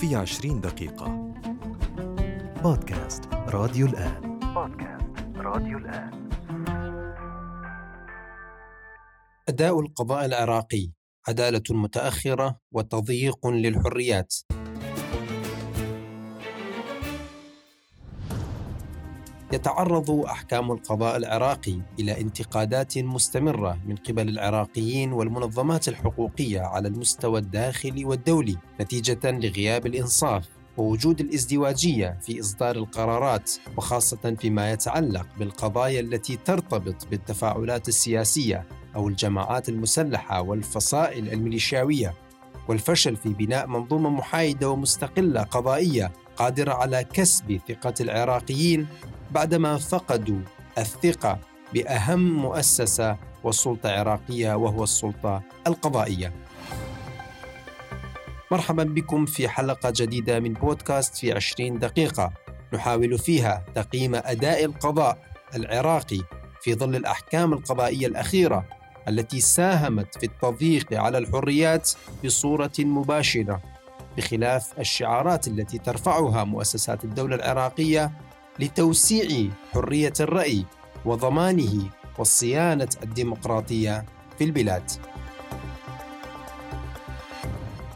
في عشرين دقيقة. بودكاست راديو الآن. بودكاست راديو الآن. أداء القضاء العراقي عدالة متأخرة وتضييق للحريات. يتعرض أحكام القضاء العراقي إلى انتقادات مستمرة من قبل العراقيين والمنظمات الحقوقية على المستوى الداخلي والدولي نتيجة لغياب الإنصاف ووجود الازدواجية في إصدار القرارات وخاصة فيما يتعلق بالقضايا التي ترتبط بالتفاعلات السياسية أو الجماعات المسلحة والفصائل الميليشياوية. والفشل في بناء منظومة محايدة ومستقلة قضائية قادرة على كسب ثقة العراقيين بعدما فقدوا الثقة بأهم مؤسسة وسلطة عراقية وهو السلطة القضائية. مرحبا بكم في حلقة جديدة من بودكاست في 20 دقيقة نحاول فيها تقييم أداء القضاء العراقي في ظل الأحكام القضائية الأخيرة التي ساهمت في التضييق على الحريات بصورة مباشرة بخلاف الشعارات التي ترفعها مؤسسات الدولة العراقية لتوسيع حرية الرأي وضمانه وصيانه الديمقراطية في البلاد.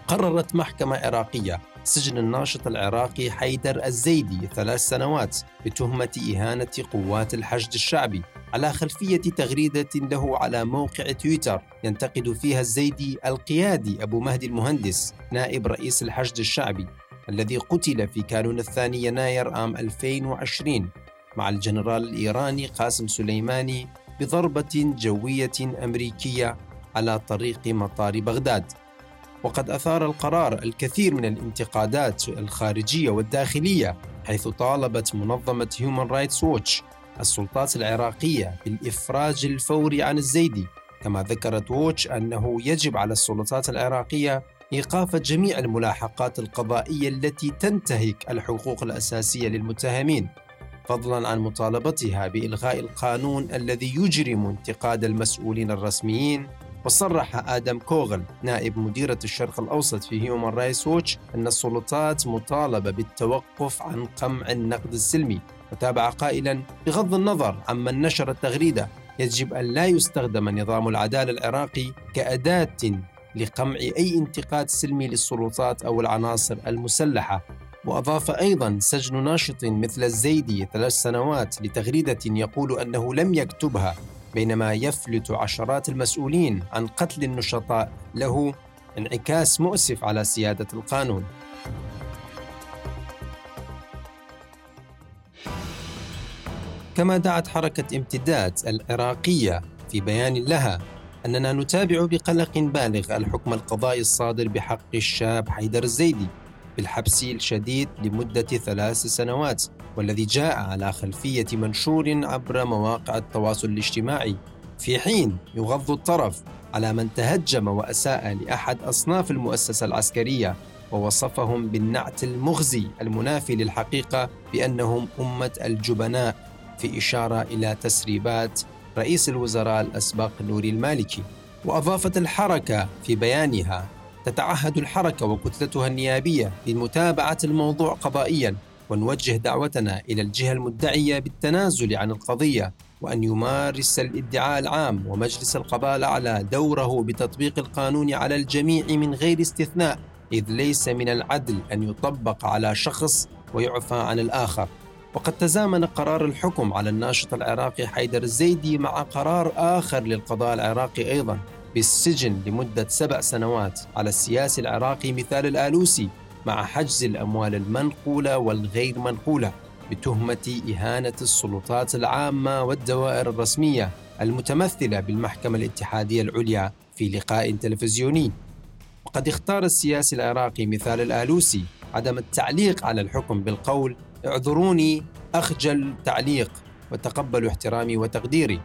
قررت محكمة عراقية سجن الناشط العراقي حيدر الزيدي ثلاث سنوات بتهمة إهانة قوات الحشد الشعبي على خلفية تغريدة له على موقع تويتر ينتقد فيها الزيدي القيادي أبو مهدي المهندس نائب رئيس الحشد الشعبي الذي قتل في كانون الثاني يناير عام 2020 مع الجنرال الإيراني قاسم سليماني بضربة جوية أمريكية على طريق مطار بغداد. وقد أثار القرار الكثير من الانتقادات الخارجية والداخلية حيث طالبت منظمة هيومن رايتس ووتش السلطات العراقية بالإفراج الفوري عن الزيدي. كما ذكرت ووتش أنه يجب على السلطات العراقية إيقاف جميع الملاحقات القضائية التي تنتهك الحقوق الأساسية للمتهمين فضلا عن مطالبتها بإلغاء القانون الذي يجرم انتقاد المسؤولين الرسميين. وصرح آدم كوغل نائب مديرة الشرق الأوسط في هيومن رايس ووتش أن السلطات مطالبة بالتوقف عن قمع النقد السلمي. وتابع قائلا بغض النظر عمن نشر التغريدة يجب أن لا يستخدم نظام العدالة العراقي كأداة لقمع أي انتقاد سلمي للسلطات أو العناصر المسلحة. وأضاف أيضا سجن ناشط مثل الزيدي ثلاث سنوات لتغريدة يقول أنه لم يكتبها بينما يفلت عشرات المسؤولين عن قتل النشطاء. له انعكاس مؤسف على سيادة القانون. كما دعت حركة امتداد العراقية في بيان لها أننا نتابع بقلق بالغ الحكم القضائي الصادر بحق الشاب حيدر الزيدي بالحبس الشديد لمدة ثلاث سنوات والذي جاء على خلفية منشور عبر مواقع التواصل الاجتماعي. في حين يغض الطرف على من تهجم وأساء لأحد أصناف المؤسسة العسكرية ووصفهم بالنعت المخزي المنافي للحقيقة بأنهم أمة الجبناء. في إشارة إلى تسريبات رئيس الوزراء الأسبق نوري المالكي وأضافت الحركة في بيانها. تتعهد الحركة وكتلتها النيابية بمتابعة الموضوع قضائيا ونوجه دعوتنا إلى الجهة المدعية بالتنازل عن القضية وأن يمارس الادعاء العام ومجلس القضاء الأعلى دوره بتطبيق القانون على الجميع من غير استثناء إذ ليس من العدل أن يطبق على شخص ويعفى عن الآخر. وقد تزامن قرار الحكم على الناشط العراقي حيدر الزيدي مع قرار آخر للقضاء العراقي أيضا بالسجن لمدة سبع سنوات على السياسي العراقي مثال الآلوسي مع حجز الأموال المنقولة والغير منقولة بتهمة إهانة السلطات العامة والدوائر الرسمية المتمثلة بالمحكمة الاتحادية العليا في لقاء تلفزيوني. وقد اختار السياسي العراقي مثال الآلوسي عدم التعليق على الحكم بالقول اعذروني أخجل تعليق وتقبلوا احترامي وتقديري.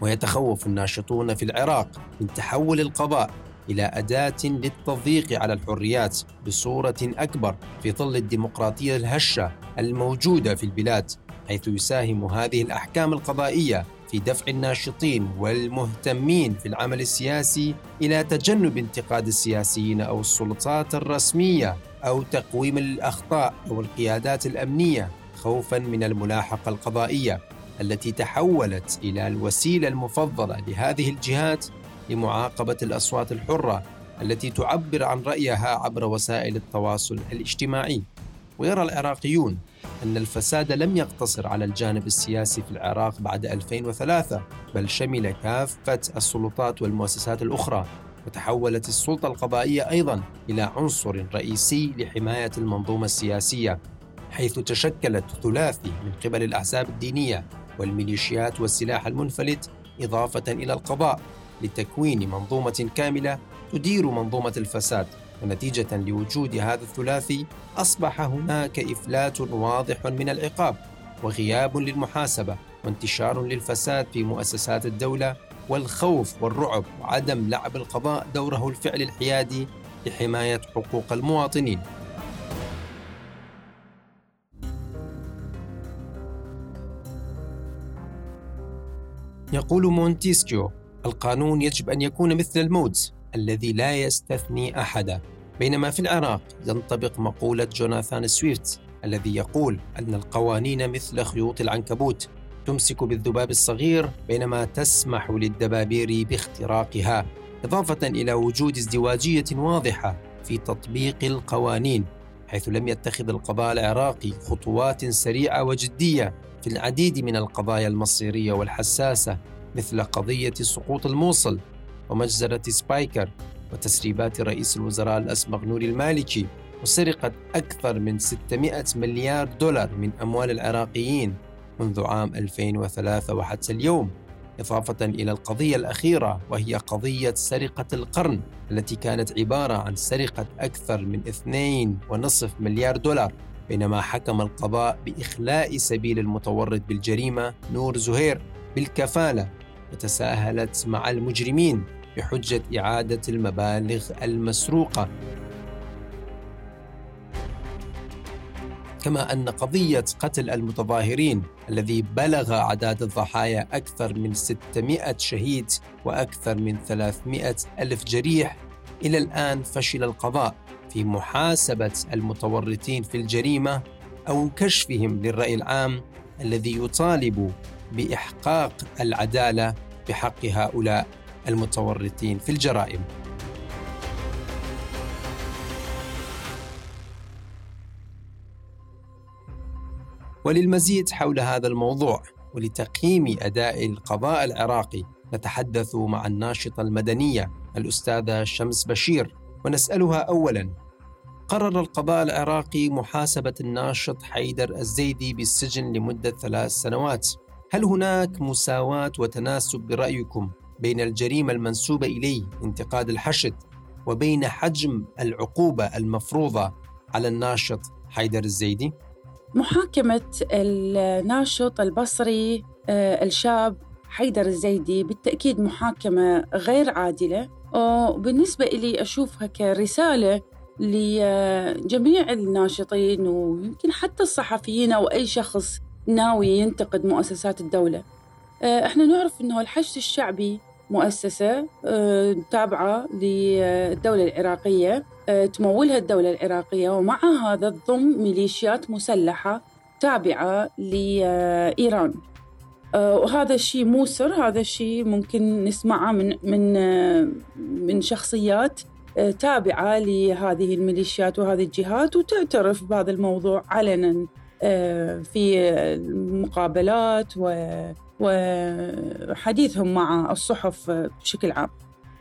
ويتخوف الناشطون في العراق من تحول القضاء إلى أداة للتضييق على الحريات بصورة أكبر في ظل الديمقراطية الهشة الموجودة في البلاد حيث يساهم هذه الأحكام القضائية في دفع الناشطين والمهتمين في العمل السياسي إلى تجنب انتقاد السياسيين أو السلطات الرسمية. أو تقويم الأخطاء أو القيادات الأمنية خوفا من الملاحقة القضائية التي تحولت إلى الوسيلة المفضلة لهذه الجهات لمعاقبة الأصوات الحرة التي تعبر عن رأيها عبر وسائل التواصل الاجتماعي. ويرى العراقيون أن الفساد لم يقتصر على الجانب السياسي في العراق بعد 2003 بل شمل كافة السلطات والمؤسسات الأخرى. وتحولت السلطة القضائية أيضا إلى عنصر رئيسي لحماية المنظومة السياسية حيث تشكلت ثلاثي من قبل الأحزاب الدينية والميليشيات والسلاح المنفلت إضافة إلى القضاء لتكوين منظومة كاملة تدير منظومة الفساد ونتيجة لوجود هذا الثلاثي أصبح هناك إفلات واضح من العقاب وغياب للمحاسبة وانتشار للفساد في مؤسسات الدولة والخوف والرعب وعدم لعب القضاء دوره الفعل الحيادي لحماية حقوق المواطنين. يقول مونتيسكيو القانون يجب أن يكون مثل الموت الذي لا يستثني أحدا بينما في العراق ينطبق مقولة جوناثان سويفت الذي يقول أن القوانين مثل خيوط العنكبوت تمسك بالذباب الصغير بينما تسمح للدبابير باختراقها إضافة إلى وجود ازدواجية واضحة في تطبيق القوانين حيث لم يتخذ القضاء العراقي خطوات سريعة وجدية في العديد من القضايا المصيرية والحساسة مثل قضية سقوط الموصل ومجزرة سبايكر وتسريبات رئيس الوزراء الأسبق نوري المالكي وسرقة أكثر من 600 مليار دولار من أموال العراقيين. منذ عام 2003 وحتى اليوم إضافة إلى القضية الأخيرة وهي قضية سرقة القرن التي كانت عبارة عن سرقة أكثر من 2.5 مليار دولار بينما حكم القضاء بإخلاء سبيل المتورط بالجريمة نور زهير بالكفالة. وتساهلت مع المجرمين بحجة إعادة المبالغ المسروقة. كما أن قضية قتل المتظاهرين الذي بلغ أعداد الضحايا أكثر من 600 شهيد وأكثر من 300 ألف جريح إلى الآن فشل القضاء في محاسبة المتورطين في الجريمة أو كشفهم للرأي العام الذي يطالب بإحقاق العدالة بحق هؤلاء المتورطين في الجرائم. وللمزيد حول هذا الموضوع ولتقييم أداء القضاء العراقي نتحدث مع الناشطة المدنية الأستاذة شمس بشير ونسألها أولاً قرر القضاء العراقي محاسبة الناشط حيدر الزيدي بالسجن لمدة ثلاث سنوات هل هناك مساواة وتناسب برأيكم بين الجريمة المنسوبة إليه انتقاد الحشد وبين حجم العقوبة المفروضة على الناشط حيدر الزيدي؟ محاكمة الناشط البصري آه، الشاب حيدر الزيدي بالتأكيد محاكمة غير عادلة. وبالنسبة إلي أشوفها كرسالة لجميع الناشطين ويمكن حتى الصحفيين أو أي شخص ناوي ينتقد مؤسسات الدولة. آه، إحنا نعرف إنه الحشد الشعبي مؤسسة آه، تابعة للدولة العراقية. تمولها الدولة العراقية ومع هذا تضم ميليشيات مسلحة تابعة لإيران. وهذا الشيء مو سر هذا الشيء ممكن نسمعه من من من شخصيات تابعة لهذه الميليشيات وهذه الجهات وتعترف بهذا الموضوع علنا في المقابلات وحديثهم مع الصحف بشكل عام.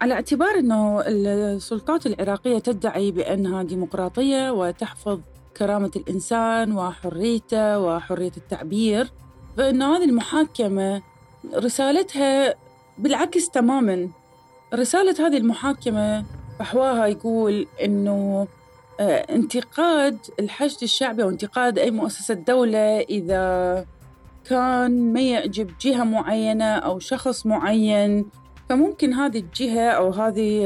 على اعتبار أنه السلطات العراقية تدعي بأنها ديمقراطية وتحفظ كرامة الإنسان وحريته وحرية التعبير فإن هذه المحاكمة رسالتها بالعكس تماما. رسالة هذه المحاكمة فحواها يقول إنه آه، انتقاد الحشد الشعبي أو انتقاد أي مؤسسة دولة إذا كان ما يعجب جهة معينة أو شخص معين فممكن هذه الجهة أو هذه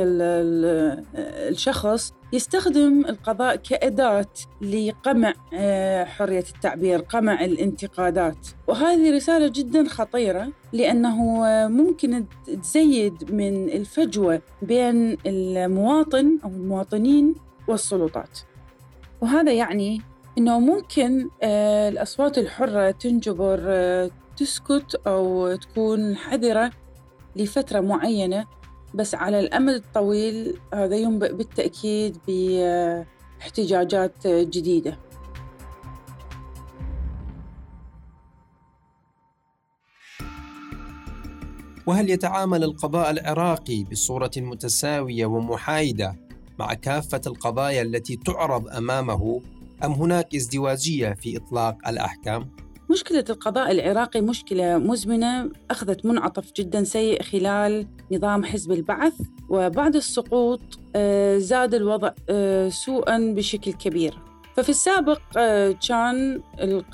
الشخص يستخدم القضاء كأداة لقمع آه، حرية التعبير قمع الانتقادات. وهذه رسالة جدا خطيرة لأنه ممكن تزيد من الفجوة بين المواطن أو المواطنين والسلطات. وهذا يعني أنه ممكن آه، الأصوات الحرة تنجبر آه، تسكت أو تكون حذرة لفترة معينة بس على الأمد الطويل هذا ينبئ بالتأكيد باحتجاجات جديدة وهل يتعامل القضاء العراقي بصورة متساوية ومحايدة مع كافة القضايا التي تعرض أمامه أم هناك ازدواجية في إطلاق الأحكام؟ مشكلة القضاء العراقي مشكلة مزمنة أخذت منعطف جدا سيء خلال نظام حزب البعث وبعد السقوط آه، زاد الوضع آه، سوءا بشكل كبير. ففي السابق آه، كان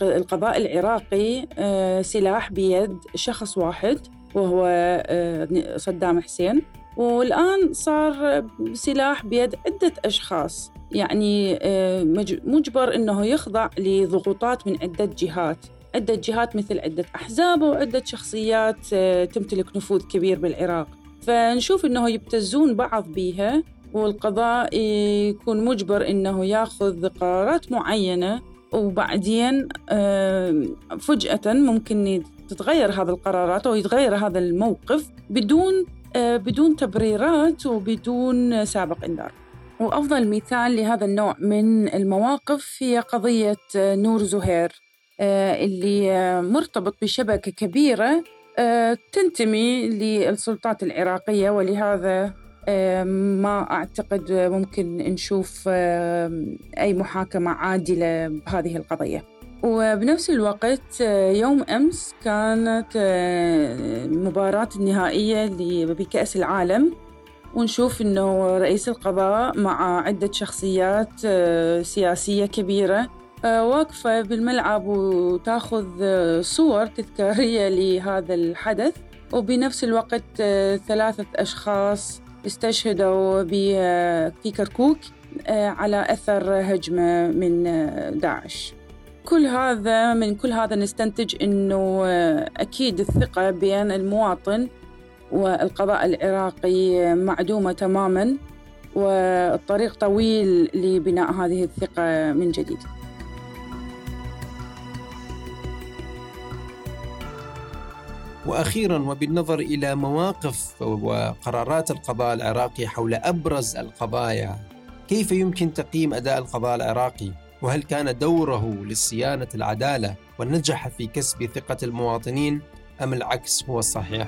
القضاء العراقي سلاح بيد شخص واحد وهو صدام حسين. والآن صار سلاح بيد عدة أشخاص. يعني مجبر أنه يخضع لضغوطات من عدة جهات. عدة جهات مثل عدة أحزاب وعدة شخصيات آه، تمتلك نفوذ كبير بالعراق. فنشوف أنه يبتزون بعض بيها والقضاء يكون مجبر أنه ياخذ قرارات معينة. وبعدين آه، فجأة ممكن تتغير هذه القرارات أو يتغير هذا الموقف بدون آه، بدون تبريرات وبدون سابق إنذار. وأفضل مثال لهذا النوع من المواقف هي قضية نور زهير. اللي آه، مرتبط بشبكة كبيرة آه، تنتمي للسلطات العراقية ولهذا ما أعتقد ممكن نشوف أي محاكمة عادلة بهذه القضية. وبنفس الوقت يوم أمس كانت المباراة النهائية بكأس العالم. ونشوف أنه رئيس القضاء مع عدة شخصيات سياسية كبيرة آه، واقفة بالملعب وتاخذ آه، صور تذكارية لهذا الحدث. وبنفس الوقت آه، ثلاثة أشخاص استشهدوا في كركوك على أثر هجمة من داعش. كل هذا من كل هذا نستنتج أنه أكيد الثقة بين المواطن والقضاء العراقي معدومة تماما والطريق طويل لبناء هذه الثقة من جديد. وأخيرا وبالنظر إلى مواقف وقرارات القضاء العراقي حول أبرز القضايا كيف يمكن تقييم أداء القضاء العراقي؟ وهل كان دوره لصيانة العدالة ونجح في كسب ثقة المواطنين؟ أم العكس هو الصحيح؟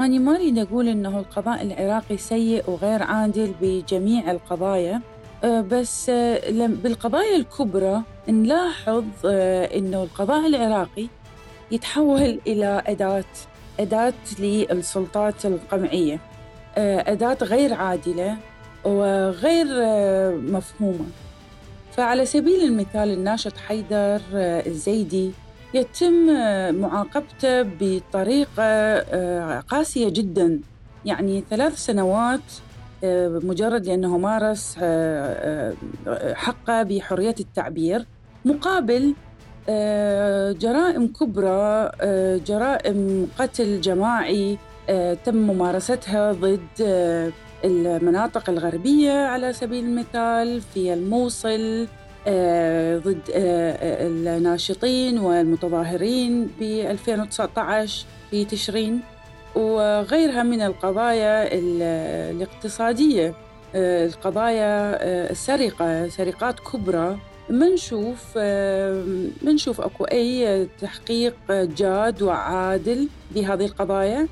أنا ما أريد أقول أنه القضاء العراقي سيء وغير عادل بجميع القضايا. بس آه، بالقضايا الكبرى نلاحظ آه، إنه القضاء العراقي يتحول إلى أداة أداة للسلطات القمعية أداة غير عادلة وغير مفهومة. فعلى سبيل المثال الناشط حيدر الزيدي يتم معاقبته بطريقة قاسية جدا. يعني ثلاث سنوات آه، مجرد لأنه مارس آه، آه، حقه بحرية التعبير مقابل جرائم كبرى جرائم قتل جماعي تم ممارستها ضد المناطق الغربية على سبيل المثال في الموصل ضد الناشطين والمتظاهرين ب 2019 في تشرين. وغيرها من القضايا الاقتصادية. آه، القضايا آه، السرقة سرقات كبرى. ما نشوف آه، ما نشوف أكو أي تحقيق جاد وعادل بهذه القضايا.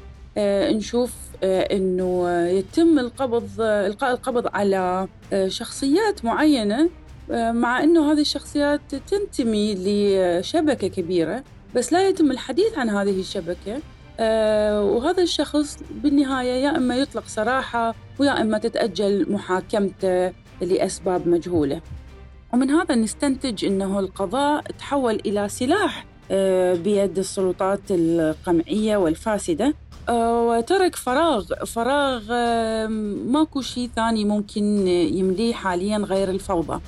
نشوف إنه يتم القبض إلقاء القبض على شخصيات معينة. مع إنه هذه الشخصيات تنتمي لشبكة كبيرة بس لا يتم الحديث عن هذه الشبكة. آه، وهذا الشخص بالنهاية يا إما يطلق صراحة ويا إما تتأجل محاكمته لأسباب مجهولة. ومن هذا نستنتج أنه القضاء تحول إلى سلاح آه، بيد السلطات القمعية والفاسدة. آه، وترك فراغ فراغ ماكو شيء ثاني ممكن يمليه حاليا غير الفوضى.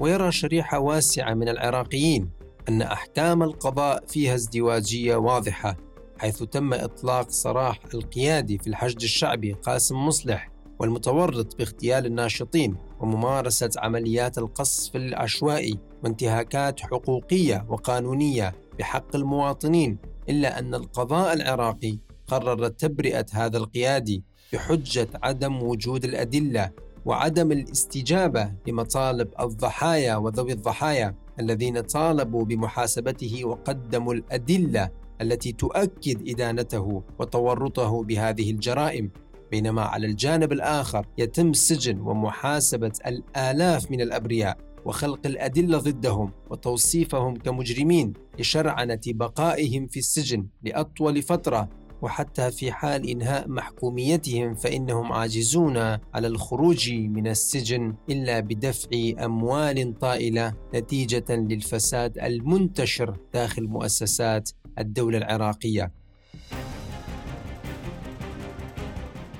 ويرى شريحة واسعة من العراقيين أن أحكام القضاء فيها ازدواجية واضحة حيث تم إطلاق سراح القيادي في الحشد الشعبي قاسم مصلح والمتورط باغتيال الناشطين وممارسة عمليات القصف العشوائي وانتهاكات حقوقية وقانونية بحق المواطنين إلا أن القضاء العراقي قرر تبرئة هذا القيادي بحجة عدم وجود الأدلة وعدم الاستجابة لمطالب الضحايا وذوي الضحايا الذين طالبوا بمحاسبته وقدموا الأدلة التي تؤكد إدانته وتورطه بهذه الجرائم. بينما على الجانب الآخر يتم سجن ومحاسبة الآلاف من الأبرياء وخلق الأدلة ضدهم وتوصيفهم كمجرمين لشرعنة بقائهم في السجن لأطول فترة وحتى في حال إنهاء محكوميتهم فإنهم عاجزون على الخروج من السجن إلا بدفع أموال طائلة نتيجة للفساد المنتشر داخل مؤسسات الدولة العراقية.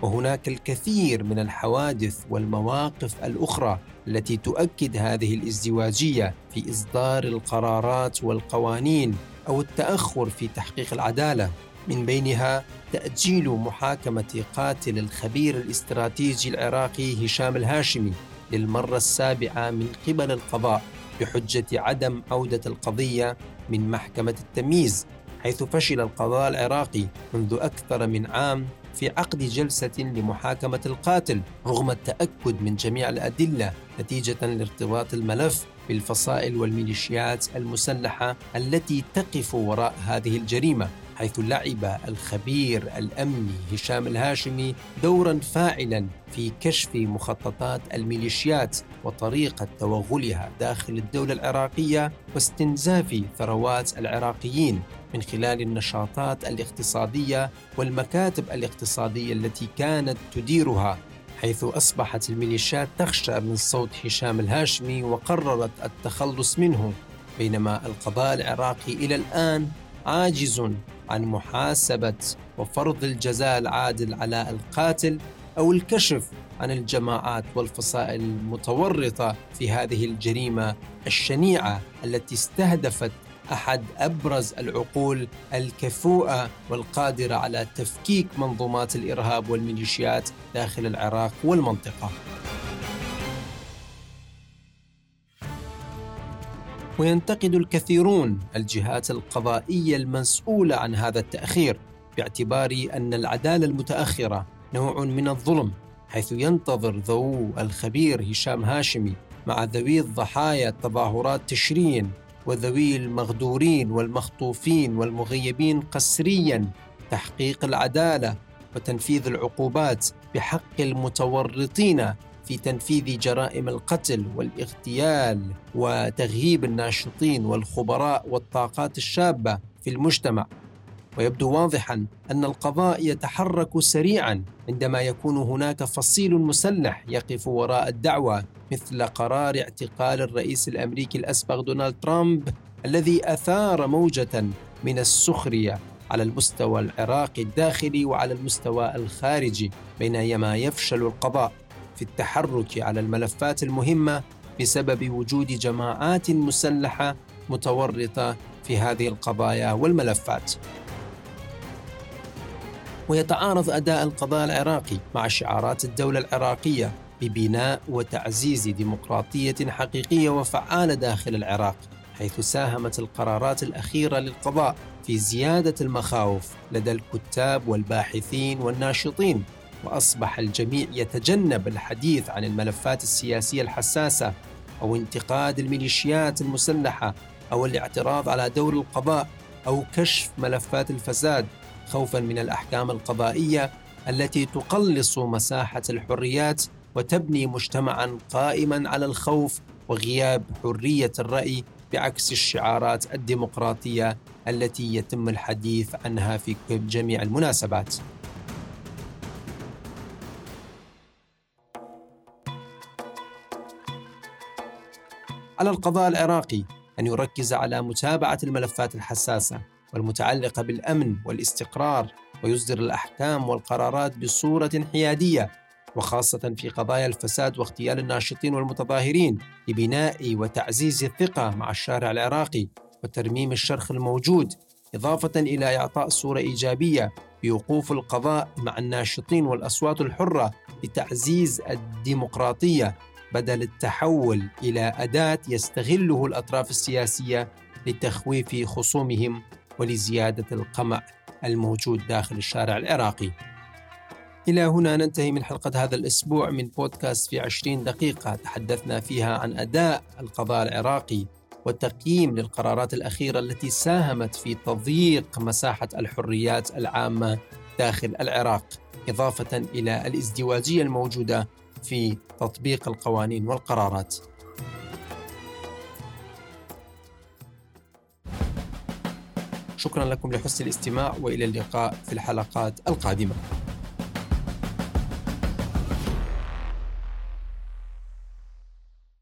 وهناك الكثير من الحوادث والمواقف الأخرى التي تؤكد هذه الازدواجية في إصدار القرارات والقوانين أو التأخر في تحقيق العدالة. من بينها تأجيل محاكمة قاتل الخبير الاستراتيجي العراقي هشام الهاشمي للمرة السابعة من قبل القضاء بحجة عدم عودة القضية من محكمة التمييز حيث فشل القضاء العراقي منذ أكثر من عام في عقد جلسة لمحاكمة القاتل رغم التأكد من جميع الأدلة نتيجة لارتباط الملف بالفصائل والميليشيات المسلحة التي تقف وراء هذه الجريمة. حيث لعب الخبير الأمني هشام الهاشمي دورا فاعلا في كشف مخططات الميليشيات وطريقة توغلها داخل الدولة العراقية واستنزاف ثروات العراقيين من خلال النشاطات الاقتصادية والمكاتب الاقتصادية التي كانت تديرها حيث أصبحت الميليشيات تخشى من صوت هشام الهاشمي وقررت التخلص منه بينما القضاء العراقي إلى الآن عاجز عن محاسبة وفرض الجزاء العادل على القاتل أو الكشف عن الجماعات والفصائل المتورطة في هذه الجريمة الشنيعة التي استهدفت أحد أبرز العقول الكفؤه والقادرة على تفكيك منظومات الإرهاب والميليشيات داخل العراق والمنطقة. وينتقد الكثيرون الجهات القضائية المسؤولة عن هذا التأخير باعتبار أن العدالة المتأخرة نوع من الظلم حيث ينتظر ذوو الخبير هشام هاشمي مع ذوي الضحايا تظاهرات تشرين وذوي المغدورين والمخطوفين والمغيبين قسريا تحقيق العدالة وتنفيذ العقوبات بحق المتورطين في تنفيذ جرائم القتل والاغتيال وتغييب الناشطين والخبراء والطاقات الشابة في المجتمع. ويبدو واضحا أن القضاء يتحرك سريعا عندما يكون هناك فصيل مسلح يقف وراء الدعوة مثل قرار اعتقال الرئيس الأمريكي الأسبق دونالد ترامب الذي أثار موجة من السخرية على المستوى العراقي الداخلي وعلى المستوى الخارجي بينما يفشل القضاء. في التحرك على الملفات المهمة بسبب وجود جماعات مسلحة متورطة في هذه القضايا والملفات. ويتعارض أداء القضاء العراقي مع شعارات الدولة العراقية ببناء وتعزيز ديمقراطية حقيقية وفعالة داخل العراق حيث ساهمت القرارات الأخيرة للقضاء في زيادة المخاوف لدى الكتاب والباحثين والناشطين وأصبح الجميع يتجنب الحديث عن الملفات السياسية الحساسة أو انتقاد الميليشيات المسلحة أو الاعتراض على دور القضاء أو كشف ملفات الفساد خوفا من الأحكام القضائية التي تقلص مساحة الحريات وتبني مجتمعا قائما على الخوف وغياب حرية الرأي بعكس الشعارات الديمقراطية التي يتم الحديث عنها في جميع المناسبات. على القضاء العراقي أن يركز على متابعة الملفات الحساسة والمتعلقة بالأمن والاستقرار ويصدر الأحكام والقرارات بصورة حيادية وخاصة في قضايا الفساد واغتيال الناشطين والمتظاهرين لبناء وتعزيز الثقة مع الشارع العراقي وترميم الشرخ الموجود إضافة إلى إعطاء صورة إيجابية بوقوف القضاء مع الناشطين والأصوات الحرة لتعزيز الديمقراطية. بدل التحول إلى أداة يستغله الأطراف السياسية لتخويف خصومهم ولزيادة القمع الموجود داخل الشارع العراقي. إلى هنا ننتهي من حلقة هذا الأسبوع من بودكاست في عشرين دقيقة. تحدثنا فيها عن أداء القضاء العراقي وتقييم للقرارات الأخيرة التي ساهمت في تضييق مساحة الحريات العامة داخل العراق إضافة إلى الازدواجية الموجودة في تطبيق القوانين والقرارات. شكرا لكم لحسن الاستماع وإلى اللقاء في الحلقات القادمة.